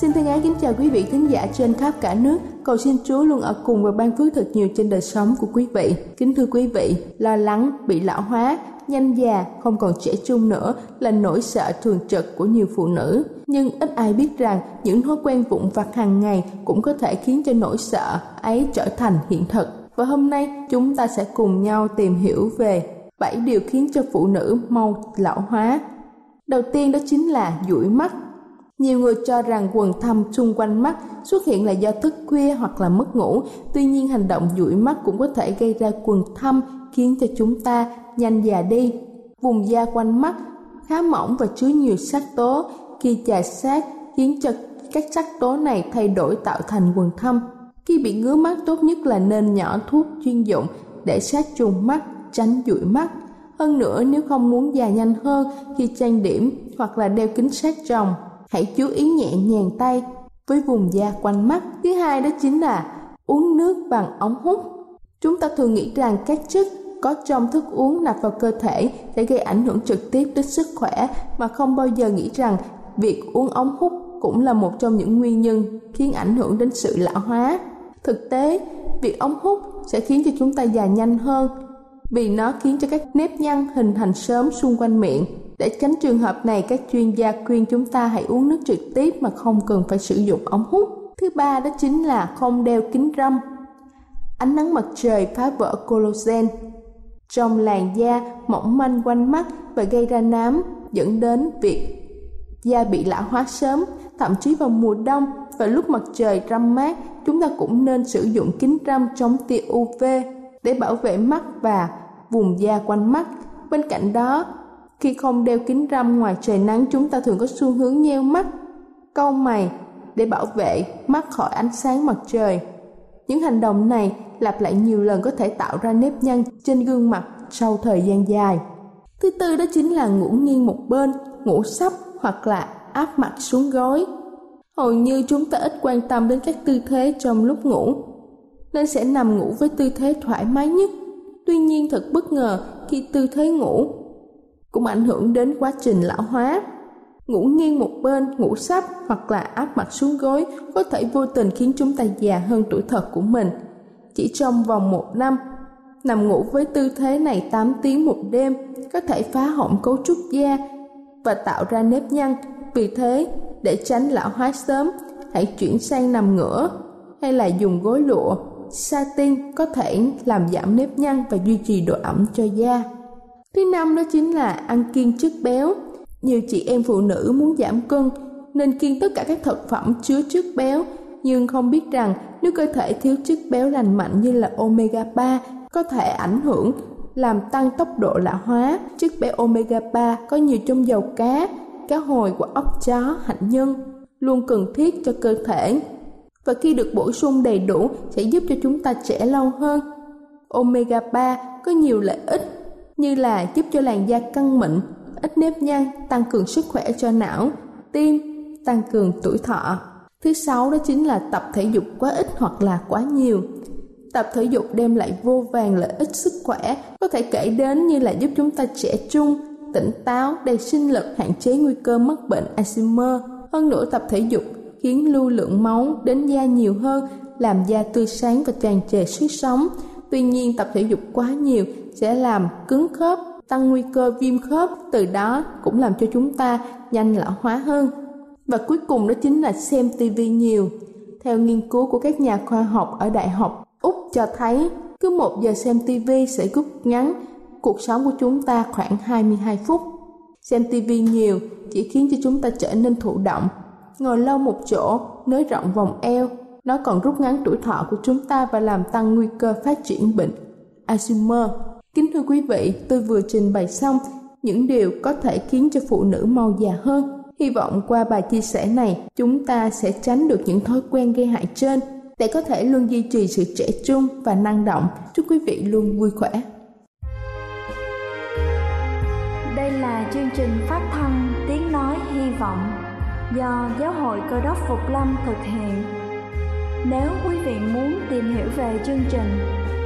Xin thân ái kính chào quý vị thính giả trên khắp cả nước. Cầu xin Chúa luôn ở cùng và ban phước thật nhiều trên đời sống của quý vị. Kính thưa quý vị, lo lắng, bị lão hóa, nhanh già, không còn trẻ trung nữa là nỗi sợ thường trực của nhiều phụ nữ. Nhưng ít ai biết rằng những thói quen vụn vặt hàng ngày cũng có thể khiến cho nỗi sợ ấy trở thành hiện thực. Và hôm nay chúng ta sẽ cùng nhau tìm hiểu về 7 điều khiến cho phụ nữ mau lão hóa. Đầu tiên đó chính là dụi mắt nhiều người cho rằng quần thâm xung quanh mắt xuất hiện là do thức khuya hoặc là mất ngủ, tuy nhiên hành động dụi mắt cũng có thể gây ra quần thâm khiến cho chúng ta nhanh già đi. Vùng da quanh mắt khá mỏng và chứa nhiều sắc tố, khi chà sát khiến cho các sắc tố này thay đổi tạo thành quần thâm. Khi bị ngứa mắt tốt nhất là nên nhỏ thuốc chuyên dụng để sát trùng mắt, tránh dụi mắt. Hơn nữa nếu không muốn già nhanh hơn khi trang điểm hoặc là đeo kính sát tròng hãy chú ý nhẹ nhàng tay với vùng da quanh mắt. Thứ hai đó chính là uống nước bằng ống hút. Chúng ta thường nghĩ rằng các chất có trong thức uống nạp vào cơ thể sẽ gây ảnh hưởng trực tiếp đến sức khỏe mà không bao giờ nghĩ rằng việc uống ống hút cũng là một trong những nguyên nhân khiến ảnh hưởng đến sự lão hóa. Thực tế, việc ống hút sẽ khiến cho chúng ta già nhanh hơn vì nó khiến cho các nếp nhăn hình thành sớm xung quanh miệng để tránh trường hợp này, các chuyên gia khuyên chúng ta hãy uống nước trực tiếp mà không cần phải sử dụng ống hút. Thứ ba đó chính là không đeo kính râm. Ánh nắng mặt trời phá vỡ collagen trong làn da mỏng manh quanh mắt và gây ra nám dẫn đến việc da bị lão hóa sớm, thậm chí vào mùa đông và lúc mặt trời râm mát, chúng ta cũng nên sử dụng kính râm chống tia UV để bảo vệ mắt và vùng da quanh mắt. Bên cạnh đó, khi không đeo kính râm ngoài trời nắng chúng ta thường có xu hướng nheo mắt, câu mày để bảo vệ mắt khỏi ánh sáng mặt trời. Những hành động này lặp lại nhiều lần có thể tạo ra nếp nhăn trên gương mặt sau thời gian dài. Thứ tư đó chính là ngủ nghiêng một bên, ngủ sấp hoặc là áp mặt xuống gối. Hầu như chúng ta ít quan tâm đến các tư thế trong lúc ngủ, nên sẽ nằm ngủ với tư thế thoải mái nhất. Tuy nhiên thật bất ngờ khi tư thế ngủ cũng ảnh hưởng đến quá trình lão hóa. Ngủ nghiêng một bên, ngủ sắp hoặc là áp mặt xuống gối có thể vô tình khiến chúng ta già hơn tuổi thật của mình. Chỉ trong vòng một năm, nằm ngủ với tư thế này 8 tiếng một đêm có thể phá hỏng cấu trúc da và tạo ra nếp nhăn. Vì thế, để tránh lão hóa sớm, hãy chuyển sang nằm ngửa hay là dùng gối lụa. Satin có thể làm giảm nếp nhăn và duy trì độ ẩm cho da. Thứ năm đó chính là ăn kiêng chất béo. Nhiều chị em phụ nữ muốn giảm cân nên kiêng tất cả các thực phẩm chứa chất béo nhưng không biết rằng nếu cơ thể thiếu chất béo lành mạnh như là omega 3 có thể ảnh hưởng làm tăng tốc độ lão hóa. Chất béo omega 3 có nhiều trong dầu cá, cá hồi của ốc chó, hạnh nhân luôn cần thiết cho cơ thể. và khi được bổ sung đầy đủ sẽ giúp cho chúng ta trẻ lâu hơn. Omega 3 có nhiều lợi ích như là giúp cho làn da căng mịn, ít nếp nhăn, tăng cường sức khỏe cho não, tim, tăng cường tuổi thọ. Thứ sáu đó chính là tập thể dục quá ít hoặc là quá nhiều. Tập thể dục đem lại vô vàng lợi ích sức khỏe, có thể kể đến như là giúp chúng ta trẻ trung, tỉnh táo, đầy sinh lực, hạn chế nguy cơ mắc bệnh Alzheimer. Hơn nữa tập thể dục khiến lưu lượng máu đến da nhiều hơn, làm da tươi sáng và tràn trề sức sống. Tuy nhiên tập thể dục quá nhiều sẽ làm cứng khớp, tăng nguy cơ viêm khớp, từ đó cũng làm cho chúng ta nhanh lão hóa hơn. Và cuối cùng đó chính là xem tivi nhiều. Theo nghiên cứu của các nhà khoa học ở Đại học Úc cho thấy, cứ một giờ xem tivi sẽ rút ngắn cuộc sống của chúng ta khoảng 22 phút. Xem tivi nhiều chỉ khiến cho chúng ta trở nên thụ động, ngồi lâu một chỗ, nới rộng vòng eo. Nó còn rút ngắn tuổi thọ của chúng ta và làm tăng nguy cơ phát triển bệnh Alzheimer. Kính thưa quý vị, tôi vừa trình bày xong những điều có thể khiến cho phụ nữ mau già hơn. Hy vọng qua bài chia sẻ này, chúng ta sẽ tránh được những thói quen gây hại trên để có thể luôn duy trì sự trẻ trung và năng động. Chúc quý vị luôn vui khỏe. Đây là chương trình phát thanh Tiếng Nói Hy Vọng do Giáo hội Cơ đốc Phục Lâm thực hiện. Nếu quý vị muốn tìm hiểu về chương trình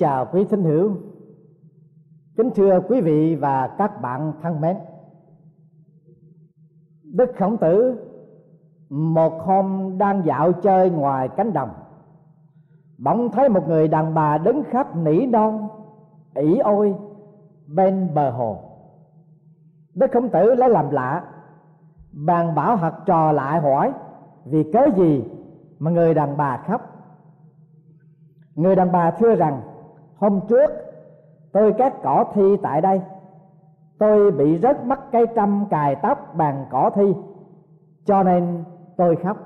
Chào quý thính hữu. Kính thưa quý vị và các bạn thân mến. Đức Khổng Tử, một hôm đang dạo chơi ngoài cánh đồng, bỗng thấy một người đàn bà đứng khắp nỉ non ỉ ôi, bên bờ hồ. Đức khổng tử lấy làm lạ bàn bảo học trò lại hỏi, vì cớ gì mà người đàn bà khóc? Người đàn bà thưa rằng hôm trước, tôi cắt cỏ thi tại đây. Tôi bị rớt mất cây trăm cài tóc bằng cỏ thi, cho nên tôi khóc.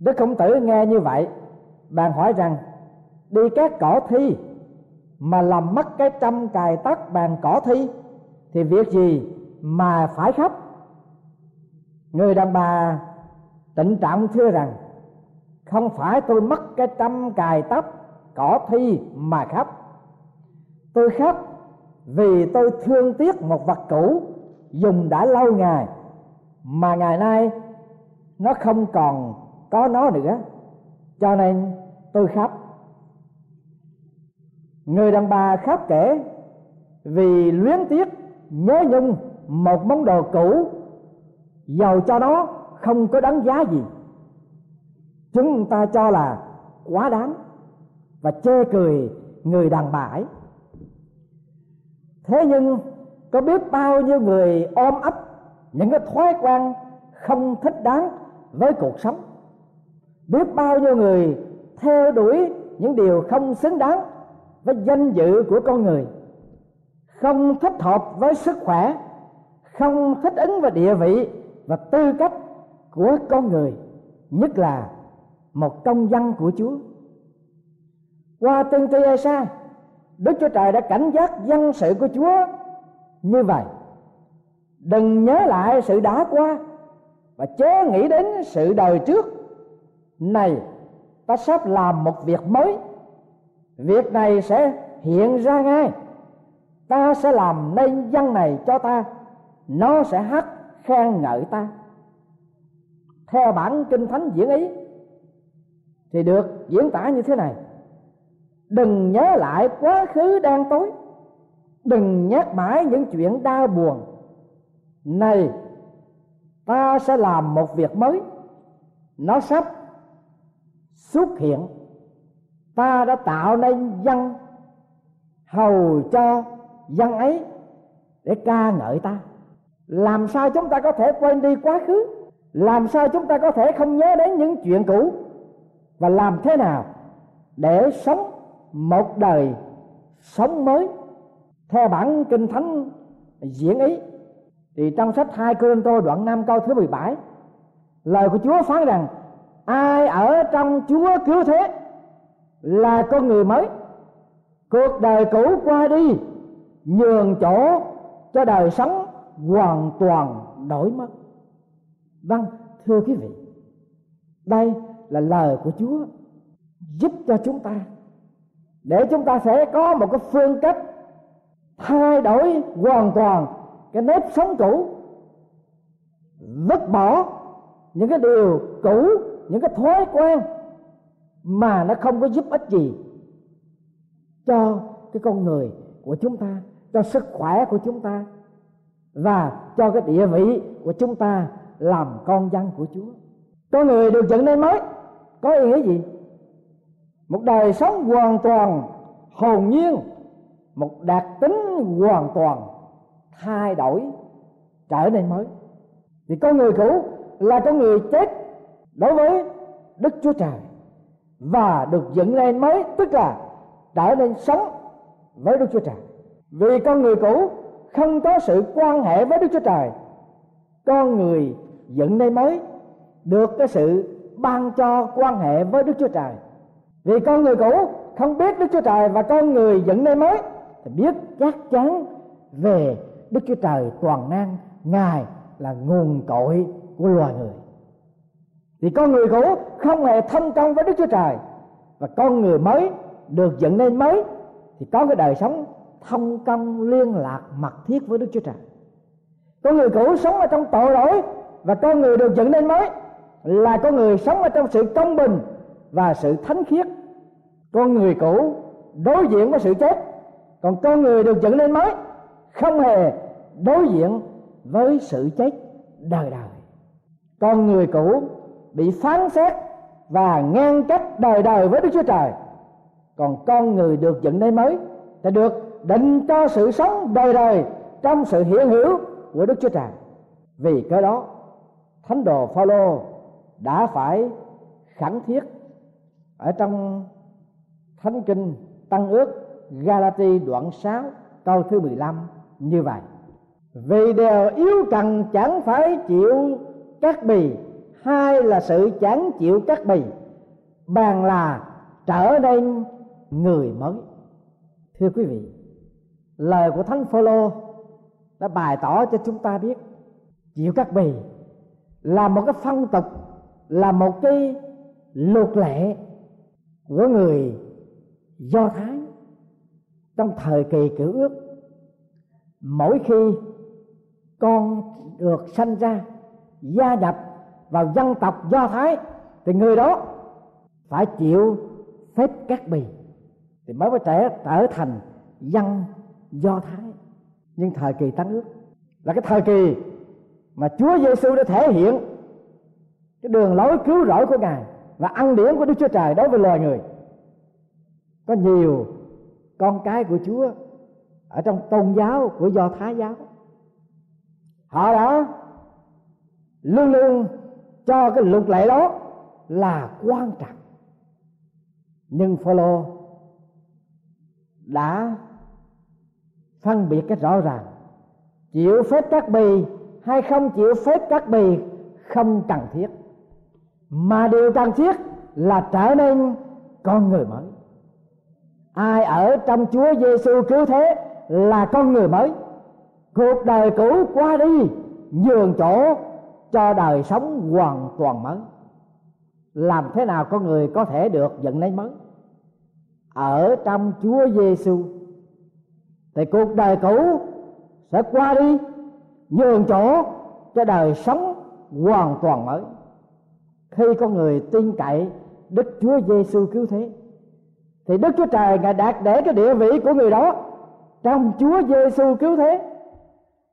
Đức khổng tử nghe như vậy bạn hỏi rằng, đi cắt cỏ thi mà làm mất cái trăm cài tóc bàn cỏ thi thì việc gì mà phải khóc? Người đàn bà trịnh trọng thưa rằng, không phải tôi mất cái trăm cài tóc cỏ thi mà khóc tôi khóc vì tôi thương tiếc một vật cũ, dùng đã lâu ngày, mà ngày nay nó không còn có nó nữa. Cho nên tôi khóc. Người đàn bà khóc kể, vì luyến tiếc nhớ nhung một món đồ cũ, giàu cho nó không có đáng giá gì. Chúng ta cho là quá đáng và chê cười người đàn bà ấy. Thế nhưng có biết bao nhiêu người ôm ấp những cái thói quen không thích đáng với cuộc sống? Biết bao nhiêu người theo đuổi những điều không xứng đáng với danh dự của con người? Không thích hợp với sức khỏe, không thích ứng với địa vị và tư cách của con người, nhất là một công dân của Chúa qua tiên tri Esa Đức Chúa Trời đã cảnh giác dân sự của Chúa như vậy. Đừng nhớ lại sự đã qua và chớ nghĩ đến sự đời trước. Này, ta sắp làm một việc mới. Việc này sẽ hiện ra ngay. Ta sẽ làm nên dân này cho ta. Nó sẽ hát khen ngợi ta. Theo bản kinh thánh diễn ý, thì được diễn tả như thế này đừng nhớ lại quá khứ đang tối. Đừng nhắc mãi những chuyện đau buồn. Này, ta sẽ làm một việc mới. Nó sắp xuất hiện. Ta đã tạo nên dân hầu cho dân ấy để ca ngợi ta. Làm sao chúng ta có thể quên đi quá khứ? Làm sao chúng ta có thể không nhớ đến những chuyện cũ? Và làm thế nào để sống một đời sống mới. Theo bản kinh thánh diễn ý, thì trong sách hai Cô đoạn 5 câu thứ 17 lời của Chúa phán rằng, ai ở trong Chúa cứu thế là con người mới. Cuộc đời cũ qua đi, nhường chỗ cho đời sống hoàn toàn đổi mất vâng thưa quý vị, đây là lời của chúa giúp cho chúng ta để chúng ta sẽ có một cái phương cách thay đổi hoàn toàn cái nếp sống cũ vứt bỏ những cái điều cũ, những cái thói quen mà nó không có giúp ích gì cho cái con người của chúng ta, cho sức khỏe của chúng ta và cho cái địa vị của chúng ta làm con dân của Chúa. Con người được dựng nên mới, có ý nghĩa gì? Một đời sống hoàn toàn hồn nhiên, một đặc tính hoàn toàn thay đổi trở nên mới. Thì con người cũ là con người chết đối với Đức Chúa Trời và được dựng lên mới tức là trở nên sống với Đức Chúa Trời. Vì con người cũ không có sự quan hệ với Đức Chúa Trời, con người dựng nên mới được cái sự ban cho quan hệ với Đức Chúa Trời. Vì con người cũ không biết Đức Chúa Trời và con người dựng nơi mới thì biết chắc chắn về Đức Chúa Trời toàn năng, Ngài là nguồn cội của loài người. Thì con người cũ không hề thông công với đức chúa trời và con người mới được dựng nên mới thì có cái đời sống thông công liên lạc mật thiết với đức chúa trời. Con người cũ sống ở trong tội lỗi và con người được dựng nên mới là con người sống ở trong sự công bình và sự thánh khiết. Con người cũ đối diện với sự chết, còn con người được dựng lên mới, không hề đối diện với sự chết đời đời. Con người cũ bị phán xét và ngăn cách đời đời với Đức Chúa Trời, còn con người được dựng nên mới thì được định cho sự sống đời đời trong sự hiện hữu của Đức Chúa Trời. Vì cái đó, thánh đồ Phaolô đã phải khẳng thiết ở trong thánh kinh tăng ước Galati đoạn 6 câu thứ 15 như vậy. Vì đều yếu cần chẳng phải chịu các bì, hai là sự chẳng chịu các bì. Bàn là trở nên người mới. Thưa quý vị, lời của thánh phaolô đã bày tỏ cho chúng ta biết, chịu các bì là một cái phong tục, là một cái luật lệ của người do thái trong thời kỳ cửu ước. Mỗi khi con được sanh ra, gia nhập vào dân tộc do thái, thì người đó phải chịu phép cắt bì, thì mới có trẻ trở thành dân do thái. Nhưng thời kỳ tăng ước là cái thời kỳ mà Chúa Giêsu đã thể hiện cái đường lối cứu rỗi của Ngài và ăn điển của Đức Chúa Trời đối với loài người. Có nhiều con cái của Chúa ở trong tôn giáo của Do Thái giáo. Họ đã luôn luôn cho cái luật lệ đó là quan trọng. Nhưng Phaolô đã phân biệt cái rõ ràng chịu phép cắt bì hay không chịu phép cắt bì không cần thiết mà điều cần thiết là trở nên con người mới. Ai ở trong Chúa Giêsu cứu thế là con người mới. Cuộc đời cũ qua đi, nhường chỗ cho đời sống hoàn toàn mới. Làm thế nào con người có thể được dựng lấy mới? Ở trong Chúa Giêsu thì cuộc đời cũ sẽ qua đi, nhường chỗ cho đời sống hoàn toàn mới khi con người tin cậy Đức Chúa Giêsu cứu thế, thì Đức Chúa Trời ngài đạt để cái địa vị của người đó trong Chúa Giêsu cứu thế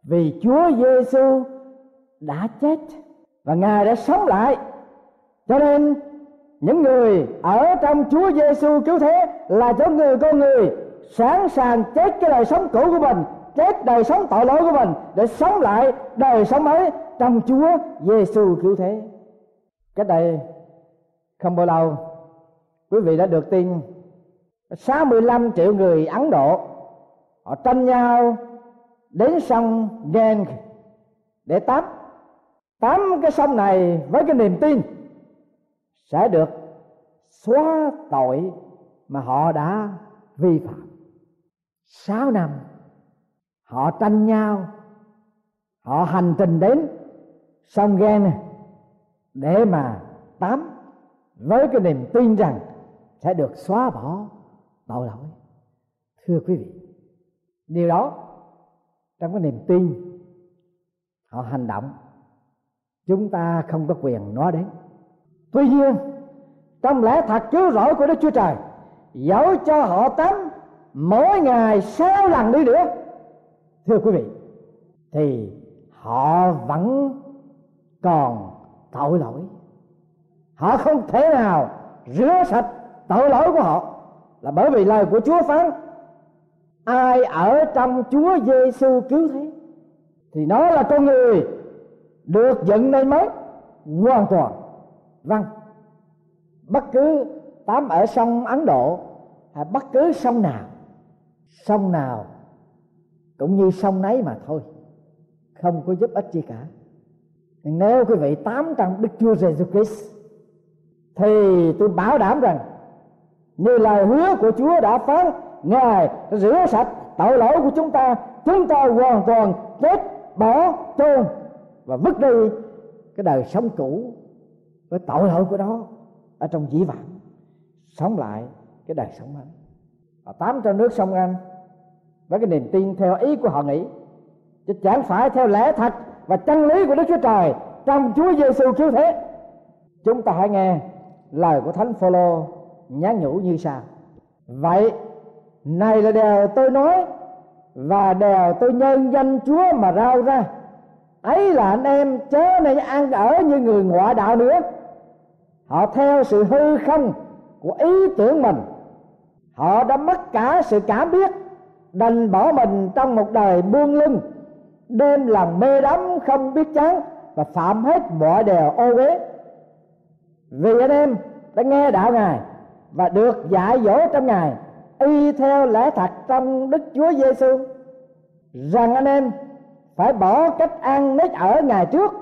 vì Chúa Giêsu đã chết và ngài đã sống lại cho nên, những người ở trong Chúa Giêsu cứu thế là cho người con người sẵn sàng chết cái đời sống cũ của mình, chết đời sống tội lỗi của mình để sống lại đời sống mới trong Chúa Giêsu cứu thế. Cái đây không bao lâu, quý vị đã được tin 65 triệu người Ấn Độ, họ tranh nhau đến sông Gange để tắm. Tắm cái sông này với cái niềm tin sẽ được xóa tội mà họ đã vi phạm. Sáu năm, họ tranh nhau, họ hành trình đến sông ghen này để mà tắm với cái niềm tin rằng sẽ được xóa bỏ tội lỗi. Thưa quý vị, điều đó trong cái niềm tin họ hành động, chúng ta không có quyền nói đến. Tuy nhiên, trong lẽ thật cứu rỗi của đức chúa trời, dẫu cho họ tắm mỗi ngày sáu lần đi nữa, thưa quý vị, thì họ vẫn còn tội lỗi. Họ không thể nào rửa sạch tội lỗi của họ là bởi vì lời của Chúa phán, ai ở trong Chúa Giêsu cứu thế, thì nó là con người được dựng nên mới, hoàn toàn vâng. Bất cứ tắm ở sông Ấn Độ hay bất cứ sông nào sông nào cũng như sông nấy mà thôi, không có giúp ích gì cả nếu quý vị tám trong đức chúa giêsu christ, thì tôi bảo đảm rằng, như lời hứa của chúa đã phán, ngài rửa sạch tội lỗi của chúng ta chúng ta hoàn toàn chết, bỏ chôn và vứt đi cái đời sống cũ với tội lỗi của đó ở trong dĩ vãng, sống lại cái đời sống mới và tám trong nước sông anh với cái niềm tin theo ý của họ nghĩ, chứ chẳng phải theo lẽ thật và chân lý của Đức Chúa Trời trong Chúa Giêsu cứu thế. Chúng ta hãy nghe lời của Thánh Phaolô nhắn nhủ như sau: vậy, này là điều tôi nói và đều tôi nhân danh chúa mà rao ra. Ấy là anh em chớ này ăn ở như người ngoại đạo nữa. Họ theo sự hư không của ý tưởng mình. Họ đã mất cả sự cảm biết, đành bỏ mình trong một đời buông lưng đêm làm mê đắm, không biết chán, và phạm hết mọi điều ô uế. Vì anh em đã nghe đạo ngài và được dạy dỗ trong ngài, y theo lẽ thật trong đức chúa giêsu rằng anh em phải bỏ cách ăn nết ở ngày trước,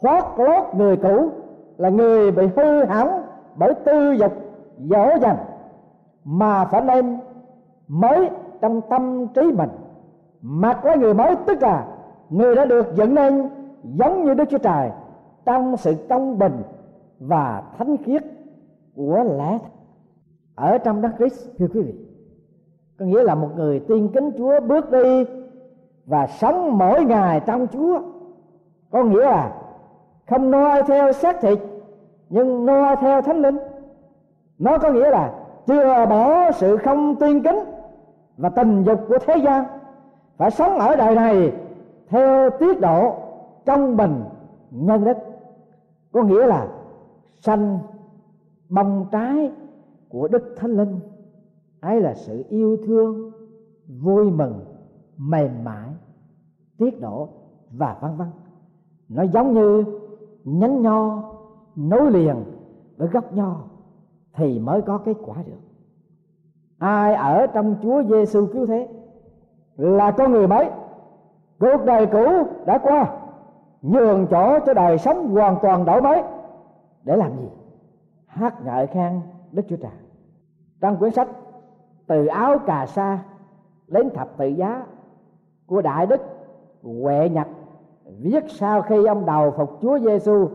thoát lót người cũ là người bị hư hỏng bởi tư dục, dỗ dành mà phải nên mới trong tâm trí mình. Mặc lấy người mới tức là người đã được dựng nên giống như đức chúa trời, trong sự công bình và thánh khiết của lẽ ở trong đất Christ, thưa quý vị, có nghĩa là một người tiên kính Chúa bước đi và sống mỗi ngày trong Chúa. Có nghĩa là không noi theo xác thịt, nhưng noi theo thánh linh. Nó có nghĩa là chưa bỏ sự không tiên kính và tình dục của thế gian. Phải sống ở đời này theo tiết độ trong bình nhân đất. Có nghĩa là sanh bông trái của đức thánh linh. Ấy là sự yêu thương, vui mừng, mềm mại, tiết độ và vân vân. Nó giống như nhánh nho, nối liền với gốc nho thì mới có kết quả được. Ai ở trong Chúa Giêsu cứu thế là con người mới cuộc đời cũ đã qua. Nhường chỗ cho đời sống hoàn toàn đổi mới. Để làm gì? Hát ngợi khen Đức Chúa Trời. Trong quyển sách từ áo cà sa đến thập tự giá của đại đức huệ nhật, viết sau khi ông đầu phục chúa giêsu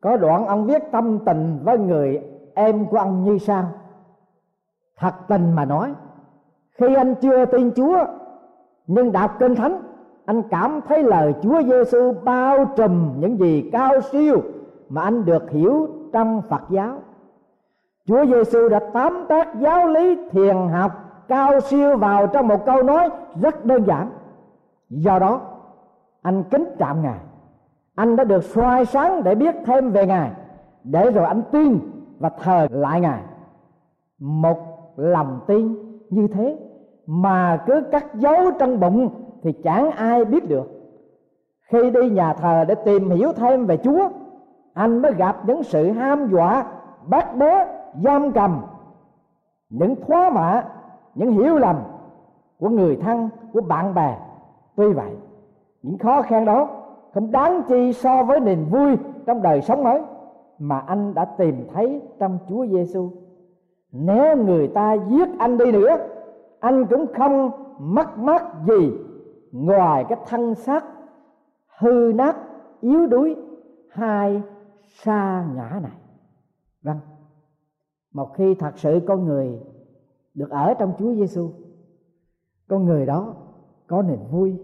có đoạn ông viết tâm tình với người em của ông như sau. Thật tình mà nói, khi anh chưa tin chúa nhưng đọc kinh thánh anh cảm thấy lời chúa giêsu bao trùm những gì cao siêu mà anh được hiểu trong phật giáo. Chúa giêsu đã tóm tắt giáo lý thiền học cao siêu vào trong một câu nói rất đơn giản. Do đó, anh kính trọng ngài. Anh đã được soi sáng để biết thêm về ngài, để rồi anh tin và thờ lại ngài. Một lòng tin như thế mà cứ cắt dấu trong bụng thì chẳng ai biết được khi đi nhà thờ để tìm hiểu thêm về chúa anh mới gặp những sự ham dọa bắt bớ giam cầm những thoá mạ những hiểu lầm của người thân của bạn bè tuy vậy những khó khăn đó không đáng chi so với niềm vui trong đời sống mới mà anh đã tìm thấy trong Chúa Giêsu. Nếu người ta giết anh đi nữa, anh cũng không mất mát gì ngoài cái thân xác hư nát yếu đuối hai xa ngã này. Vâng, một khi thật sự con người được ở trong Chúa Giêsu, con người đó có niềm vui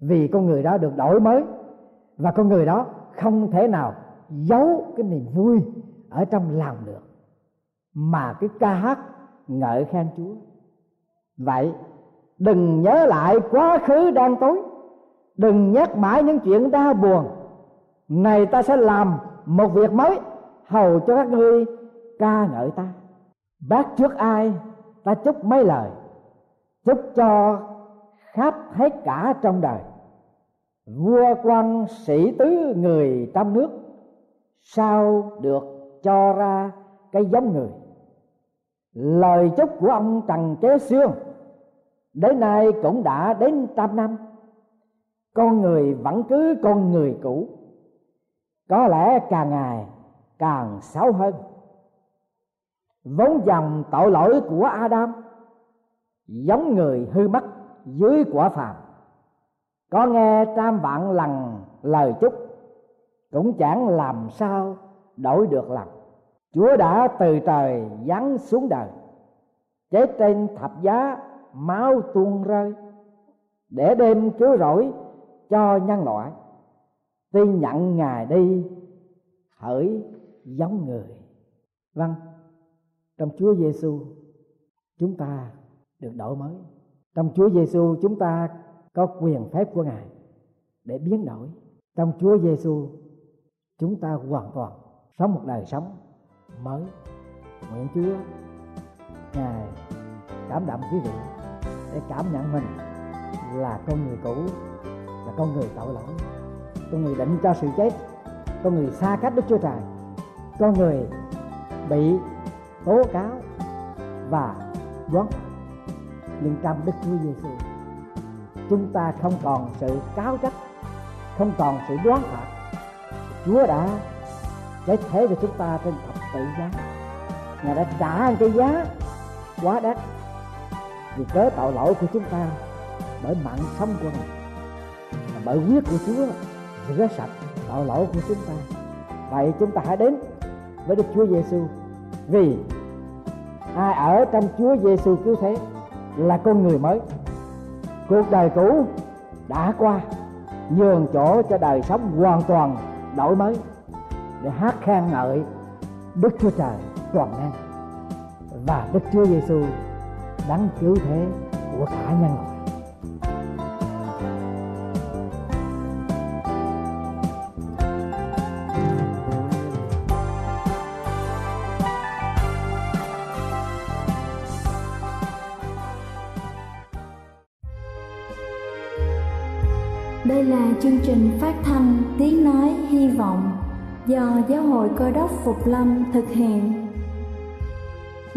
vì con người đó được đổi mới và con người đó không thể nào giấu cái niềm vui ở trong lòng được mà cái ca hát ngợi khen Chúa. Vậy đừng nhớ lại quá khứ đang tối, đừng nhắc mãi những chuyện đau buồn. Này ta sẽ làm một việc mới hầu cho các ngươi ca ngợi ta. Bác trước ai ta chúc mấy lời, chúc cho khắp hết cả trong đời. Vua quan sĩ tứ người trong nước sao được cho ra cái giống người? Lời chúc của ông trần kế xương đến nay cũng đã đến trăm năm. Con người vẫn cứ con người cũ. Có lẽ càng ngày, càng xấu hơn. Vốn dòng tội lỗi của adam giống người hư mất dưới quả phàm. Có nghe trăm vạn lần lời chúc, cũng chẳng làm sao đổi được lòng. Chúa đã từ trời giáng xuống đời, chết trên thập giá máu tuôn rơi, để đêm cứu rỗi cho nhân loại. Tuy nhận ngài đi hỡi giống người. Vâng trong chúa giêsu chúng ta được đổi mới. Trong Chúa Giêsu chúng ta có quyền phép của Ngài để biến đổi. Trong Chúa Giêsu chúng ta hoàn toàn sống một đời sống mới. Nguyện Chúa, ngài cảm động quý vị sẽ cảm nhận mình là con người cũ, là con người tội lỗi, con người định cho sự chết, con người xa cách Đức Chúa Trời, con người bị tố cáo và đoán nhưng trong Đức Chúa Giêsu chúng ta không còn sự cáo trách, không còn sự đoán phạt. Chúa đã chết thế cho chúng ta trên thập tự giá. Ngài đã trả cái giá quá đắt vì cớ tội lỗi của chúng ta bởi mạng sống của ngài bởi huyết của chúa rửa sạch tội lỗi của chúng ta. Vậy chúng ta hãy đến với đức chúa giêsu vì ai ở trong chúa giêsu cứu thế là con người mới. Cuộc đời cũ đã qua, nhường chỗ cho đời sống hoàn toàn đổi mới để hát khen ngợi Đức Chúa Trời toàn năng. Và Đức Chúa Giêsu đấng cứu thế của cả nhân loại. Đây là chương trình phát thanh Tiếng Nói Hy Vọng do Giáo hội Cơ đốc Phục Lâm thực hiện.